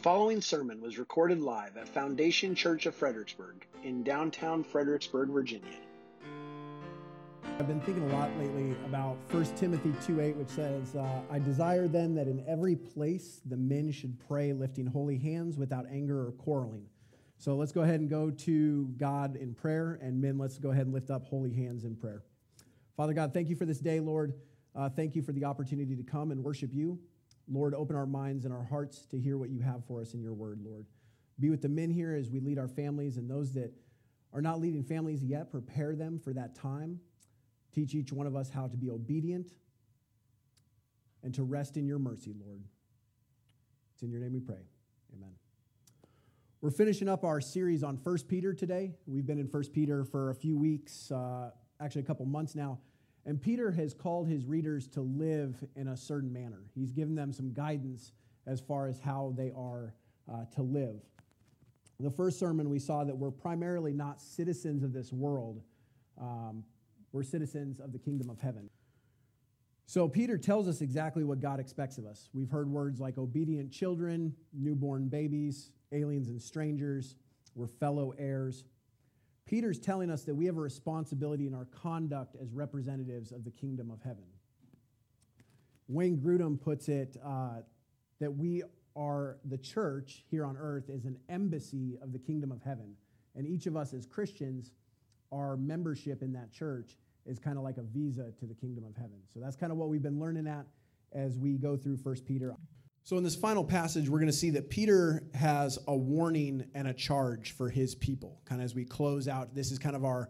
following sermon was recorded live at Foundation Church of Fredericksburg in downtown Fredericksburg, Virginia. I've been thinking a lot lately about 1 Timothy 2:8, which says, uh, I desire then that in every place the men should pray, lifting holy hands without anger or quarreling. So let's go ahead and go to God in prayer, and men, let's go ahead and lift up holy hands in prayer. Father God, thank you for this day, Lord. Uh, thank you for the opportunity to come and worship you. Lord, open our minds and our hearts to hear what you have for us in your word, Lord. Be with the men here as we lead our families and those that are not leading families yet, prepare them for that time. Teach each one of us how to be obedient and to rest in your mercy, Lord. It's in your name we pray. Amen. We're finishing up our series on 1 Peter today. We've been in 1 Peter for a few weeks, uh, actually a couple months now. And Peter has called his readers to live in a certain manner. He's given them some guidance as far as how they are uh, to live. The first sermon, we saw that we're primarily not citizens of this world, um, we're citizens of the kingdom of heaven. So, Peter tells us exactly what God expects of us. We've heard words like obedient children, newborn babies, aliens and strangers, we're fellow heirs. Peter's telling us that we have a responsibility in our conduct as representatives of the kingdom of heaven. Wayne Grudem puts it uh, that we are the church here on earth is an embassy of the kingdom of heaven. And each of us as Christians, our membership in that church is kind of like a visa to the kingdom of heaven. So that's kind of what we've been learning at as we go through First Peter. So, in this final passage, we're going to see that Peter has a warning and a charge for his people. Kind of as we close out, this is kind of our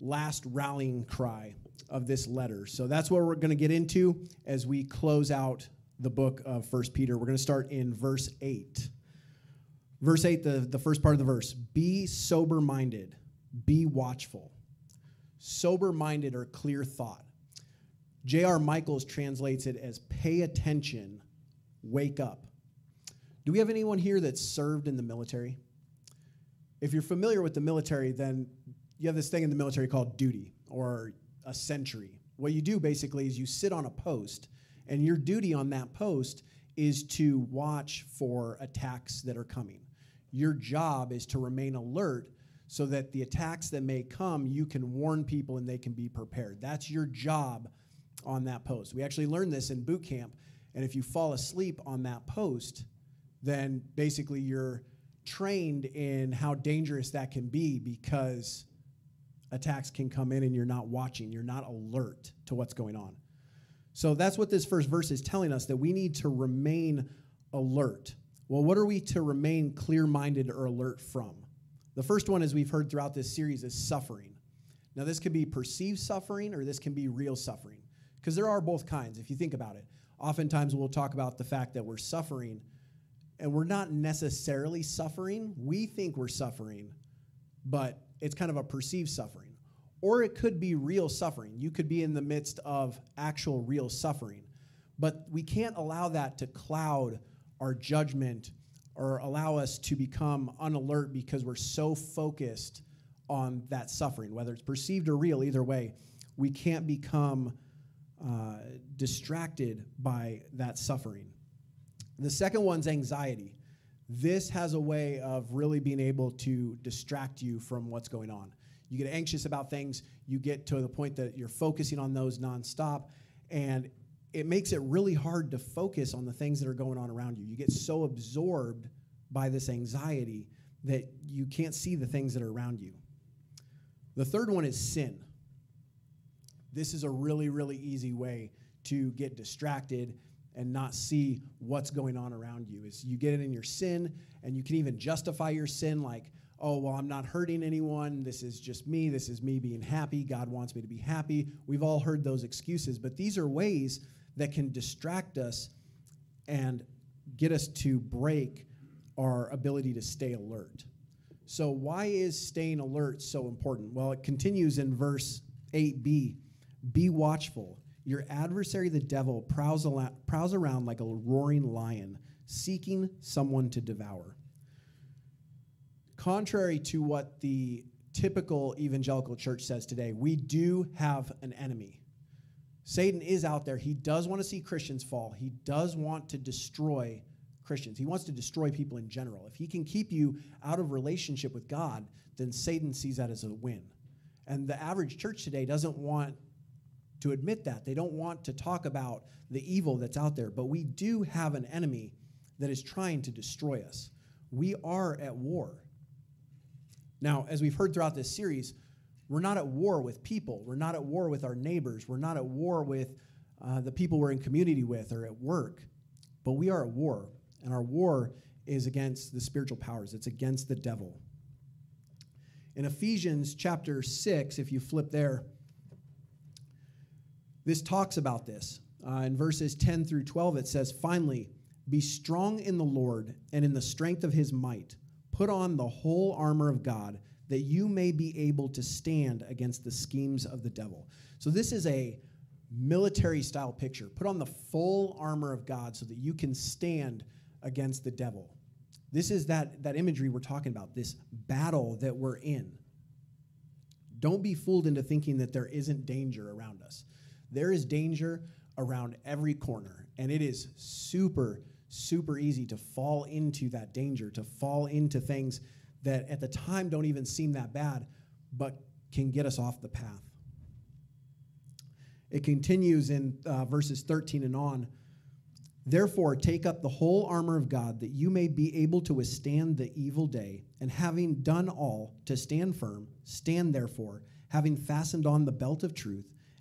last rallying cry of this letter. So, that's what we're going to get into as we close out the book of First Peter. We're going to start in verse 8. Verse 8, the, the first part of the verse Be sober minded, be watchful. Sober minded or clear thought. J.R. Michaels translates it as pay attention wake up. Do we have anyone here that served in the military? If you're familiar with the military, then you have this thing in the military called duty or a sentry. What you do basically is you sit on a post, and your duty on that post is to watch for attacks that are coming. Your job is to remain alert so that the attacks that may come, you can warn people and they can be prepared. That's your job on that post. We actually learned this in boot camp and if you fall asleep on that post, then basically you're trained in how dangerous that can be because attacks can come in and you're not watching, you're not alert to what's going on. So that's what this first verse is telling us that we need to remain alert. Well, what are we to remain clear minded or alert from? The first one, as we've heard throughout this series, is suffering. Now, this could be perceived suffering or this can be real suffering because there are both kinds if you think about it oftentimes we'll talk about the fact that we're suffering and we're not necessarily suffering. We think we're suffering, but it's kind of a perceived suffering. Or it could be real suffering. You could be in the midst of actual real suffering. But we can't allow that to cloud our judgment or allow us to become unalert because we're so focused on that suffering, whether it's perceived or real, either way. We can't become uh, distracted by that suffering. The second one's anxiety. This has a way of really being able to distract you from what's going on. You get anxious about things, you get to the point that you're focusing on those nonstop, and it makes it really hard to focus on the things that are going on around you. You get so absorbed by this anxiety that you can't see the things that are around you. The third one is sin this is a really, really easy way to get distracted and not see what's going on around you. Is you get it in your sin, and you can even justify your sin like, oh, well, I'm not hurting anyone. This is just me. This is me being happy. God wants me to be happy. We've all heard those excuses, but these are ways that can distract us and get us to break our ability to stay alert. So, why is staying alert so important? Well, it continues in verse 8b. Be watchful. Your adversary, the devil, prowls, prowls around like a roaring lion, seeking someone to devour. Contrary to what the typical evangelical church says today, we do have an enemy. Satan is out there. He does want to see Christians fall, he does want to destroy Christians. He wants to destroy people in general. If he can keep you out of relationship with God, then Satan sees that as a win. And the average church today doesn't want to admit that. They don't want to talk about the evil that's out there. But we do have an enemy that is trying to destroy us. We are at war. Now, as we've heard throughout this series, we're not at war with people. We're not at war with our neighbors. We're not at war with uh, the people we're in community with or at work. But we are at war. And our war is against the spiritual powers, it's against the devil. In Ephesians chapter 6, if you flip there, this talks about this. Uh, in verses 10 through 12, it says, Finally, be strong in the Lord and in the strength of his might. Put on the whole armor of God that you may be able to stand against the schemes of the devil. So, this is a military style picture. Put on the full armor of God so that you can stand against the devil. This is that, that imagery we're talking about, this battle that we're in. Don't be fooled into thinking that there isn't danger around us. There is danger around every corner, and it is super, super easy to fall into that danger, to fall into things that at the time don't even seem that bad, but can get us off the path. It continues in uh, verses 13 and on. Therefore, take up the whole armor of God that you may be able to withstand the evil day, and having done all, to stand firm, stand therefore, having fastened on the belt of truth,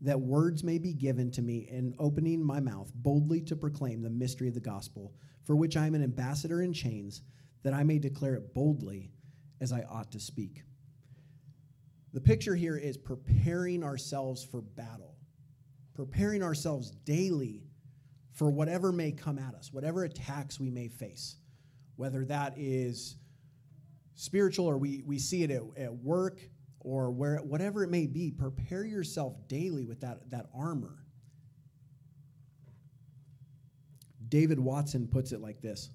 that words may be given to me in opening my mouth boldly to proclaim the mystery of the gospel, for which I am an ambassador in chains, that I may declare it boldly as I ought to speak. The picture here is preparing ourselves for battle, preparing ourselves daily for whatever may come at us, whatever attacks we may face, whether that is spiritual or we, we see it at, at work or where whatever it may be, prepare yourself daily with that, that armor. David Watson puts it like this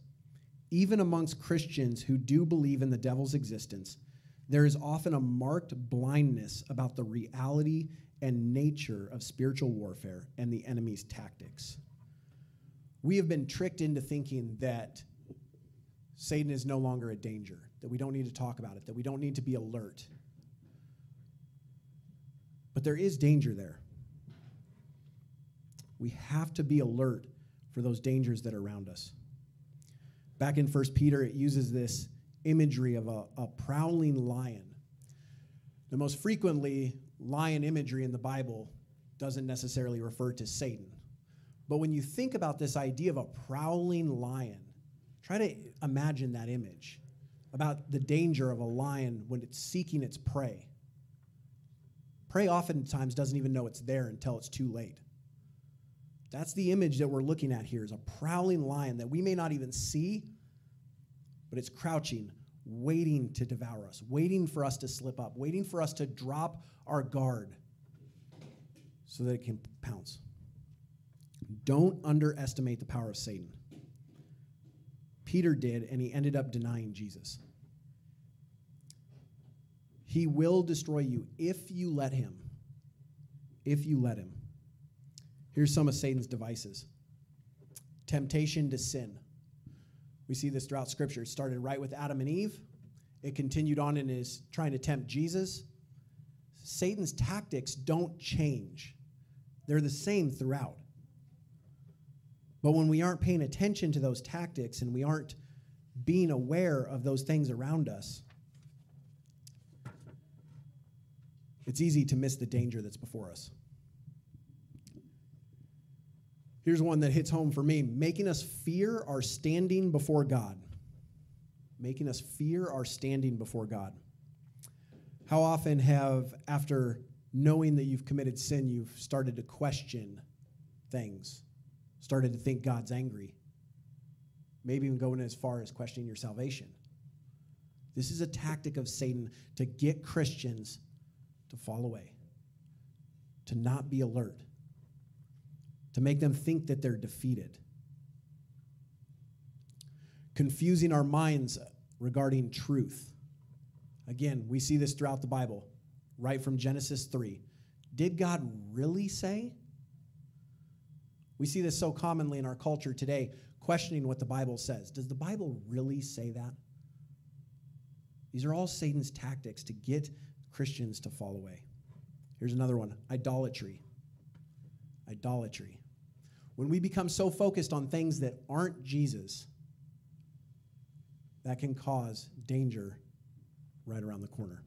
Even amongst Christians who do believe in the devil's existence, there is often a marked blindness about the reality and nature of spiritual warfare and the enemy's tactics we have been tricked into thinking that Satan is no longer a danger, that we don't need to talk about it, that we don't need to be alert. But there is danger there. We have to be alert for those dangers that are around us. Back in 1 Peter, it uses this imagery of a, a prowling lion. The most frequently, lion imagery in the Bible doesn't necessarily refer to Satan. But when you think about this idea of a prowling lion, try to imagine that image about the danger of a lion when it's seeking its prey. Prey oftentimes doesn't even know it's there until it's too late. That's the image that we're looking at here is a prowling lion that we may not even see, but it's crouching, waiting to devour us, waiting for us to slip up, waiting for us to drop our guard so that it can pounce. Don't underestimate the power of Satan. Peter did, and he ended up denying Jesus. He will destroy you if you let him. If you let him. Here's some of Satan's devices temptation to sin. We see this throughout Scripture. It started right with Adam and Eve, it continued on and is trying to tempt Jesus. Satan's tactics don't change, they're the same throughout. But when we aren't paying attention to those tactics and we aren't being aware of those things around us, it's easy to miss the danger that's before us. Here's one that hits home for me making us fear our standing before God. Making us fear our standing before God. How often have, after knowing that you've committed sin, you've started to question things? started to think God's angry. maybe even going as far as questioning your salvation. This is a tactic of Satan to get Christians to fall away, to not be alert, to make them think that they're defeated. Confusing our minds regarding truth. Again, we see this throughout the Bible, right from Genesis 3. Did God really say? We see this so commonly in our culture today, questioning what the Bible says. Does the Bible really say that? These are all Satan's tactics to get Christians to fall away. Here's another one idolatry. Idolatry. When we become so focused on things that aren't Jesus, that can cause danger right around the corner.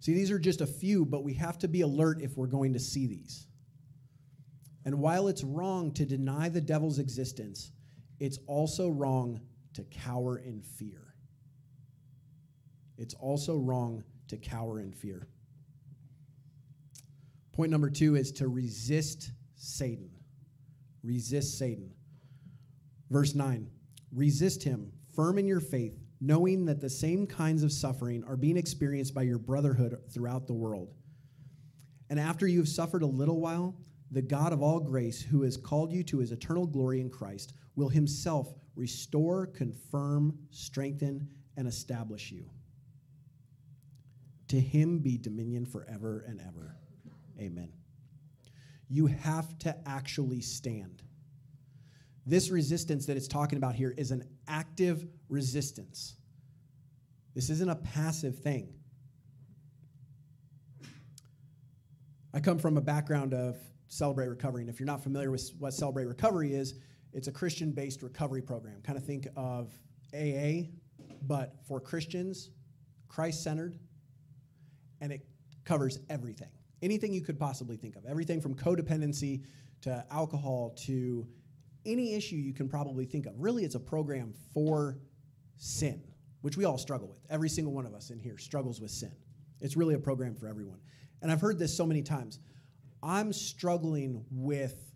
See, these are just a few, but we have to be alert if we're going to see these. And while it's wrong to deny the devil's existence, it's also wrong to cower in fear. It's also wrong to cower in fear. Point number two is to resist Satan. Resist Satan. Verse 9 Resist him, firm in your faith, knowing that the same kinds of suffering are being experienced by your brotherhood throughout the world. And after you have suffered a little while, the God of all grace, who has called you to his eternal glory in Christ, will himself restore, confirm, strengthen, and establish you. To him be dominion forever and ever. Amen. You have to actually stand. This resistance that it's talking about here is an active resistance. This isn't a passive thing. I come from a background of Celebrate Recovery, and if you're not familiar with what Celebrate Recovery is, it's a Christian based recovery program. Kind of think of AA, but for Christians, Christ centered, and it covers everything. Anything you could possibly think of. Everything from codependency to alcohol to any issue you can probably think of. Really, it's a program for sin, which we all struggle with. Every single one of us in here struggles with sin. It's really a program for everyone. And I've heard this so many times. I'm struggling with,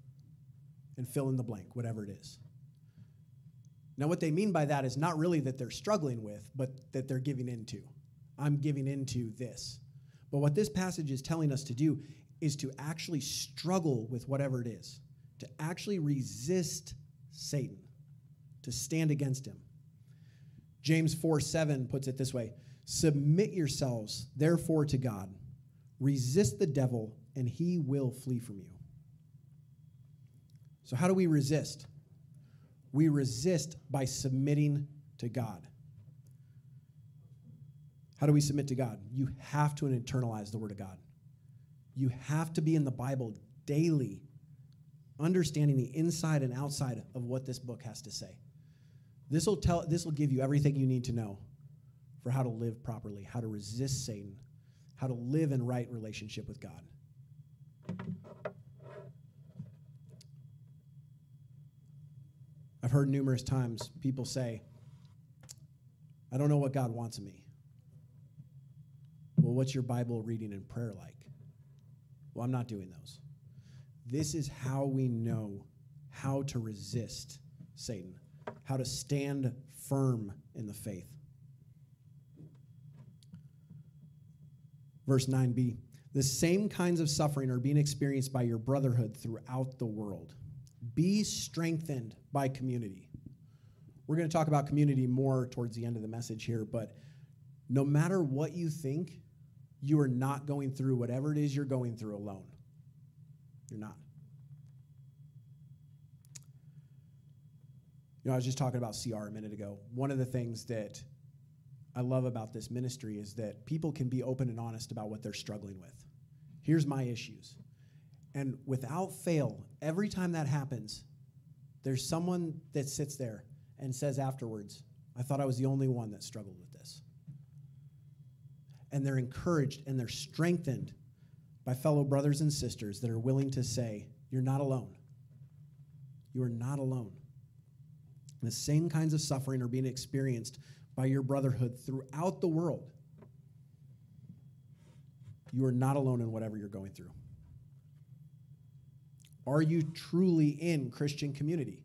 and fill in the blank, whatever it is. Now, what they mean by that is not really that they're struggling with, but that they're giving into. I'm giving into this. But what this passage is telling us to do is to actually struggle with whatever it is to actually resist Satan, to stand against him. James 4 7 puts it this way Submit yourselves, therefore, to God. Resist the devil, and he will flee from you. So, how do we resist? We resist by submitting to God. How do we submit to God? You have to internalize the Word of God. You have to be in the Bible daily understanding the inside and outside of what this book has to say. This will tell this will give you everything you need to know for how to live properly, how to resist Satan, how to live in right relationship with God. I've heard numerous times people say, I don't know what God wants of me. Well, what's your Bible reading and prayer like? Well, I'm not doing those. This is how we know how to resist Satan, how to stand firm in the faith. Verse 9b The same kinds of suffering are being experienced by your brotherhood throughout the world. Be strengthened by community. We're going to talk about community more towards the end of the message here, but no matter what you think, you are not going through whatever it is you're going through alone. You're not. You know, I was just talking about CR a minute ago. One of the things that I love about this ministry is that people can be open and honest about what they're struggling with. Here's my issues. And without fail, every time that happens, there's someone that sits there and says afterwards, I thought I was the only one that struggled with. And they're encouraged and they're strengthened by fellow brothers and sisters that are willing to say, You're not alone. You are not alone. The same kinds of suffering are being experienced by your brotherhood throughout the world. You are not alone in whatever you're going through. Are you truly in Christian community?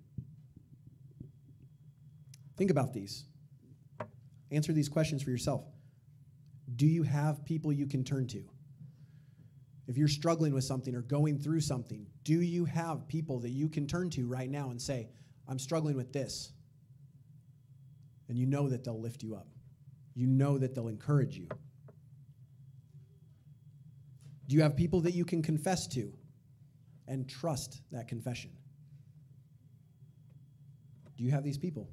Think about these. Answer these questions for yourself. Do you have people you can turn to? If you're struggling with something or going through something, do you have people that you can turn to right now and say, I'm struggling with this? And you know that they'll lift you up. You know that they'll encourage you. Do you have people that you can confess to and trust that confession? Do you have these people?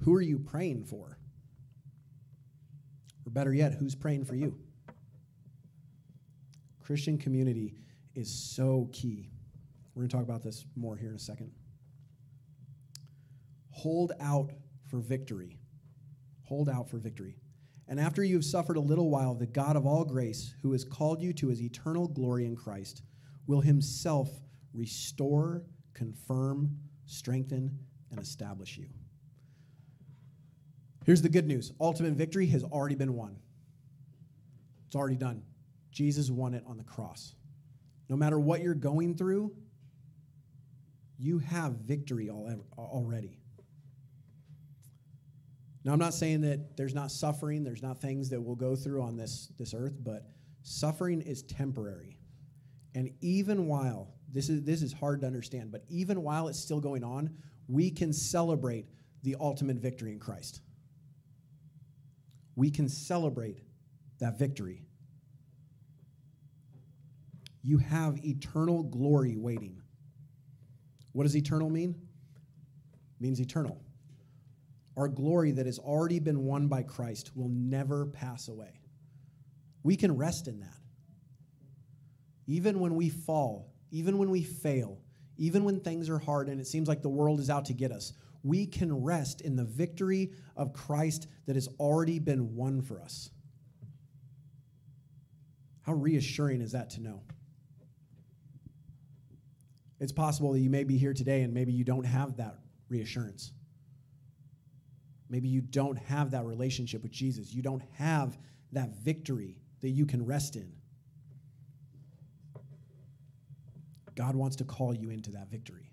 Who are you praying for? Or better yet, who's praying for you? Christian community is so key. We're going to talk about this more here in a second. Hold out for victory. Hold out for victory. And after you have suffered a little while, the God of all grace, who has called you to his eternal glory in Christ, will himself restore, confirm, strengthen, and establish you. Here's the good news ultimate victory has already been won, it's already done. Jesus won it on the cross. No matter what you're going through, you have victory already. Now, I'm not saying that there's not suffering, there's not things that we'll go through on this, this earth, but suffering is temporary. And even while, this is, this is hard to understand, but even while it's still going on, we can celebrate the ultimate victory in Christ. We can celebrate that victory. You have eternal glory waiting. What does eternal mean? It means eternal. Our glory that has already been won by Christ will never pass away. We can rest in that. Even when we fall, even when we fail, even when things are hard and it seems like the world is out to get us, we can rest in the victory of Christ that has already been won for us. How reassuring is that to know? It's possible that you may be here today and maybe you don't have that reassurance. Maybe you don't have that relationship with Jesus. You don't have that victory that you can rest in. God wants to call you into that victory.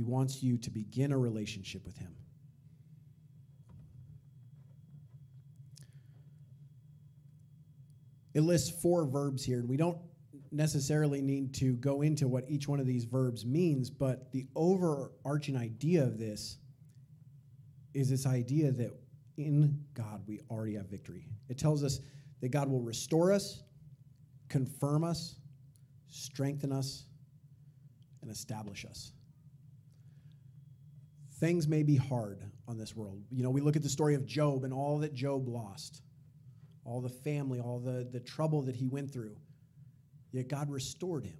He wants you to begin a relationship with Him. It lists four verbs here, and we don't necessarily need to go into what each one of these verbs means, but the overarching idea of this is this idea that in God we already have victory. It tells us that God will restore us, confirm us, strengthen us, and establish us. Things may be hard on this world. You know, we look at the story of Job and all that Job lost, all the family, all the, the trouble that he went through. Yet God restored him.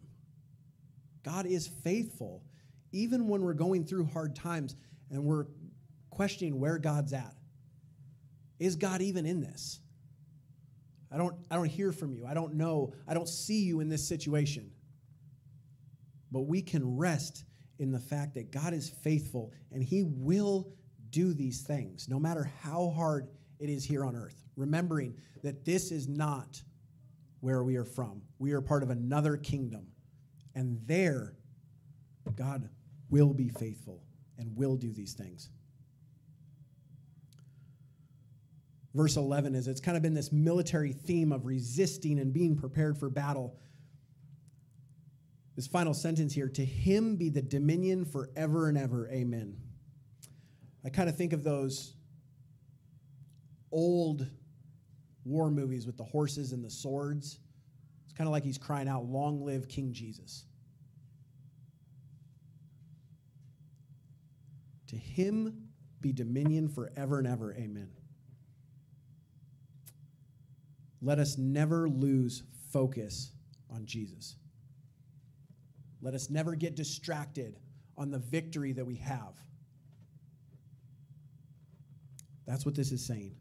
God is faithful, even when we're going through hard times and we're questioning where God's at. Is God even in this? I don't, I don't hear from you. I don't know. I don't see you in this situation. But we can rest in the fact that God is faithful and He will do these things, no matter how hard it is here on earth. Remembering that this is not where we are from. We are part of another kingdom. And there, God will be faithful and will do these things. verse 11 is it's kind of been this military theme of resisting and being prepared for battle. This final sentence here to him be the dominion forever and ever. Amen. I kind of think of those old war movies with the horses and the swords. It's kind of like he's crying out, Long live King Jesus. To him be dominion forever and ever. Amen let us never lose focus on Jesus. Let us never get distracted on the victory that we have. That's what this is saying.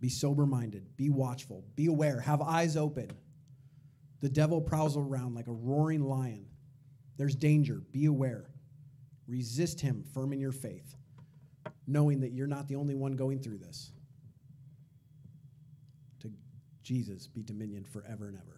Be sober minded, be watchful, be aware, have eyes open. The devil prowls around like a roaring lion. There's danger, be aware. Resist him firm in your faith, knowing that you're not the only one going through this. To Jesus be dominion forever and ever.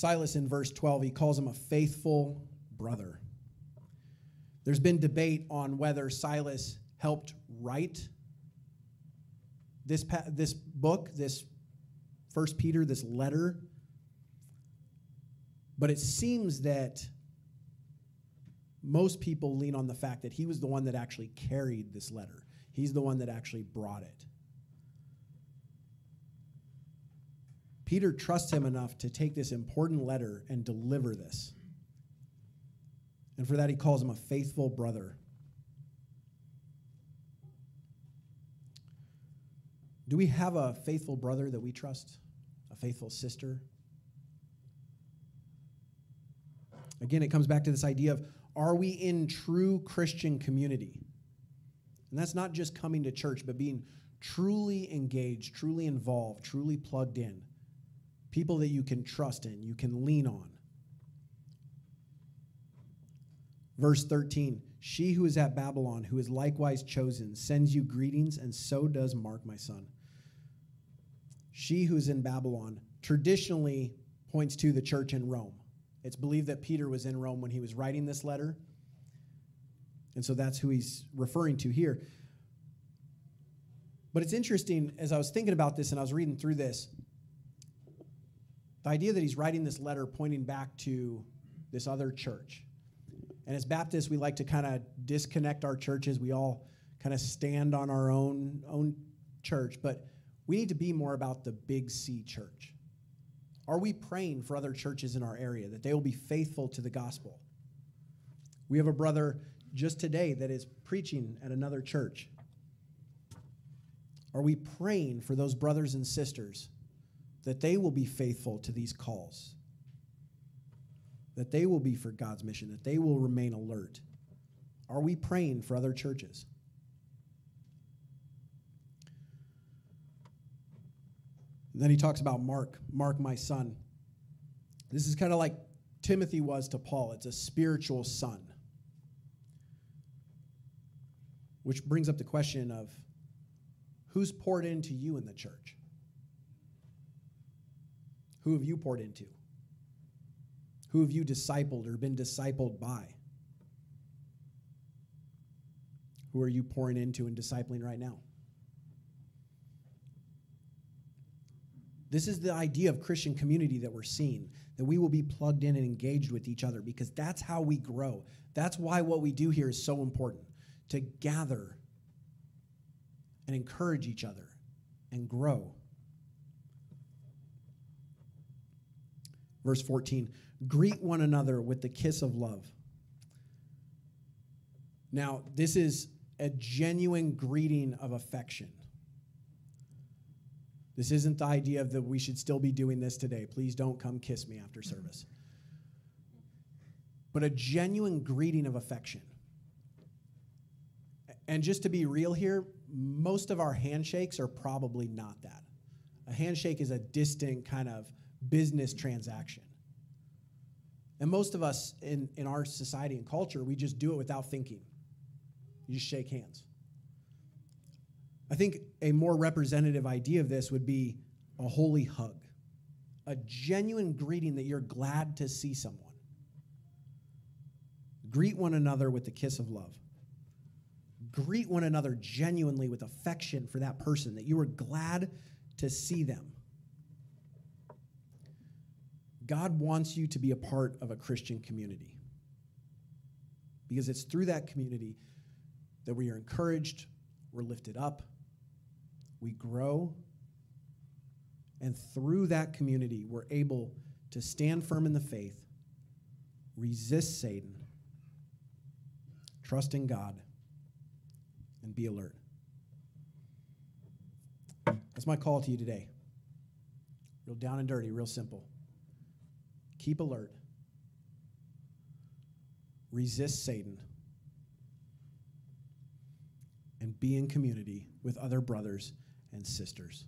Silas in verse 12, he calls him a faithful brother. There's been debate on whether Silas helped write this, this book, this First Peter, this letter. But it seems that most people lean on the fact that he was the one that actually carried this letter. He's the one that actually brought it. Peter trusts him enough to take this important letter and deliver this. And for that, he calls him a faithful brother. Do we have a faithful brother that we trust? A faithful sister? Again, it comes back to this idea of are we in true Christian community? And that's not just coming to church, but being truly engaged, truly involved, truly plugged in people that you can trust in, you can lean on. Verse 13 She who is at Babylon, who is likewise chosen, sends you greetings, and so does Mark, my son. She who is in Babylon traditionally points to the church in Rome. It's believed that Peter was in Rome when he was writing this letter. And so that's who he's referring to here. But it's interesting, as I was thinking about this and I was reading through this, the idea that he's writing this letter pointing back to this other church. And as Baptists, we like to kind of disconnect our churches. We all kind of stand on our own, own church, but we need to be more about the big C church. Are we praying for other churches in our area that they will be faithful to the gospel? We have a brother just today that is preaching at another church. Are we praying for those brothers and sisters that they will be faithful to these calls, that they will be for God's mission, that they will remain alert. Are we praying for other churches? And then he talks about Mark, Mark, my son. This is kind of like Timothy was to Paul, it's a spiritual son. Which brings up the question of who's poured into you in the church? Who have you poured into? Who have you discipled or been discipled by? Who are you pouring into and discipling right now? This is the idea of Christian community that we're seeing, that we will be plugged in and engaged with each other because that's how we grow. That's why what we do here is so important to gather and encourage each other and grow. Verse 14 greet one another with the kiss of love. Now, this is a genuine greeting of affection. This isn't the idea of that we should still be doing this today. Please don't come kiss me after service. But a genuine greeting of affection. And just to be real here, most of our handshakes are probably not that. A handshake is a distant kind of business transaction. And most of us in, in our society and culture, we just do it without thinking. You just shake hands. I think a more representative idea of this would be a holy hug, a genuine greeting that you're glad to see someone. Greet one another with the kiss of love. Greet one another genuinely with affection for that person, that you are glad to see them. God wants you to be a part of a Christian community. Because it's through that community that we are encouraged, we're lifted up, we grow, and through that community, we're able to stand firm in the faith, resist Satan, trust in God, and be alert. That's my call to you today. Real down and dirty, real simple keep alert, resist Satan, and be in community with other brothers and sisters.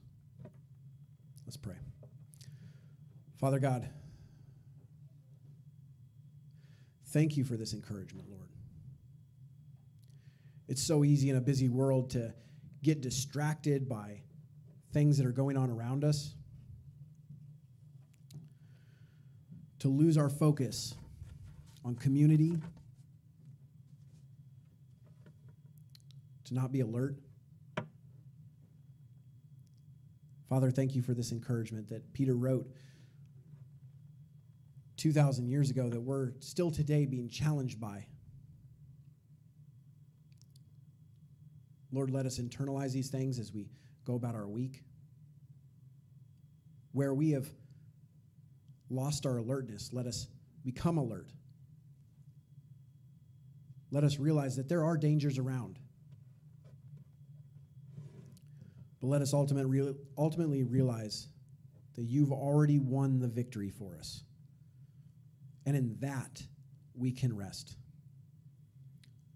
Let's pray. Father God, thank you for this encouragement, Lord. It's so easy in a busy world to get distracted by things that are going on around us, to lose our focus on community, to not be alert. Father, thank you for this encouragement that Peter wrote 2,000 years ago that we're still today being challenged by. Lord, let us internalize these things as we go about our week. Where we have lost our alertness, let us become alert. Let us realize that there are dangers around. But let us ultimately, realize that you've already won the victory for us. And in that, we can rest.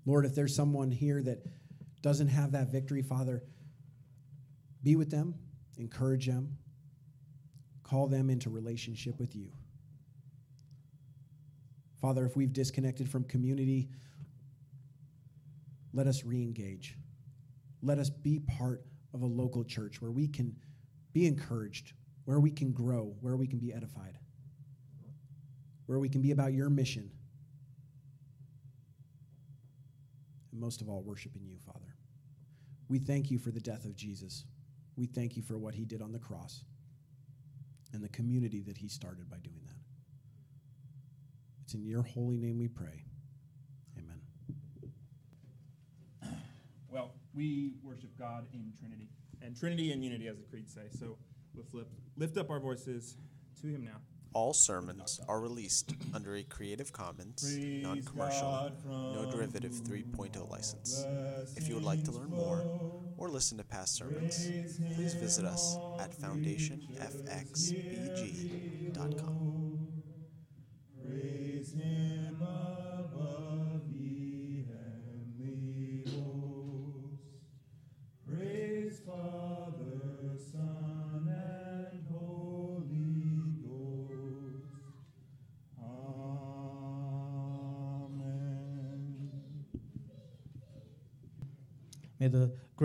Lord, if there's someone here that doesn't have that victory, Father, be with them, encourage them, call them into relationship with you. Father, if we've disconnected from community, let us re engage. Let us be part of a local church where we can be encouraged, where we can grow, where we can be edified, where we can be about your mission. And most of all, worshiping you, Father. We thank you for the death of Jesus. We thank you for what he did on the cross and the community that he started by doing that. It's in your holy name we pray. Amen. Well, we worship God in Trinity, and Trinity and unity, as the creed say. So let's lift, lift up our voices to Him now. All sermons are released under a Creative Commons, non commercial, no derivative 3.0 license. If you would like to learn more or listen to past sermons, please visit us at foundationfxbg.com.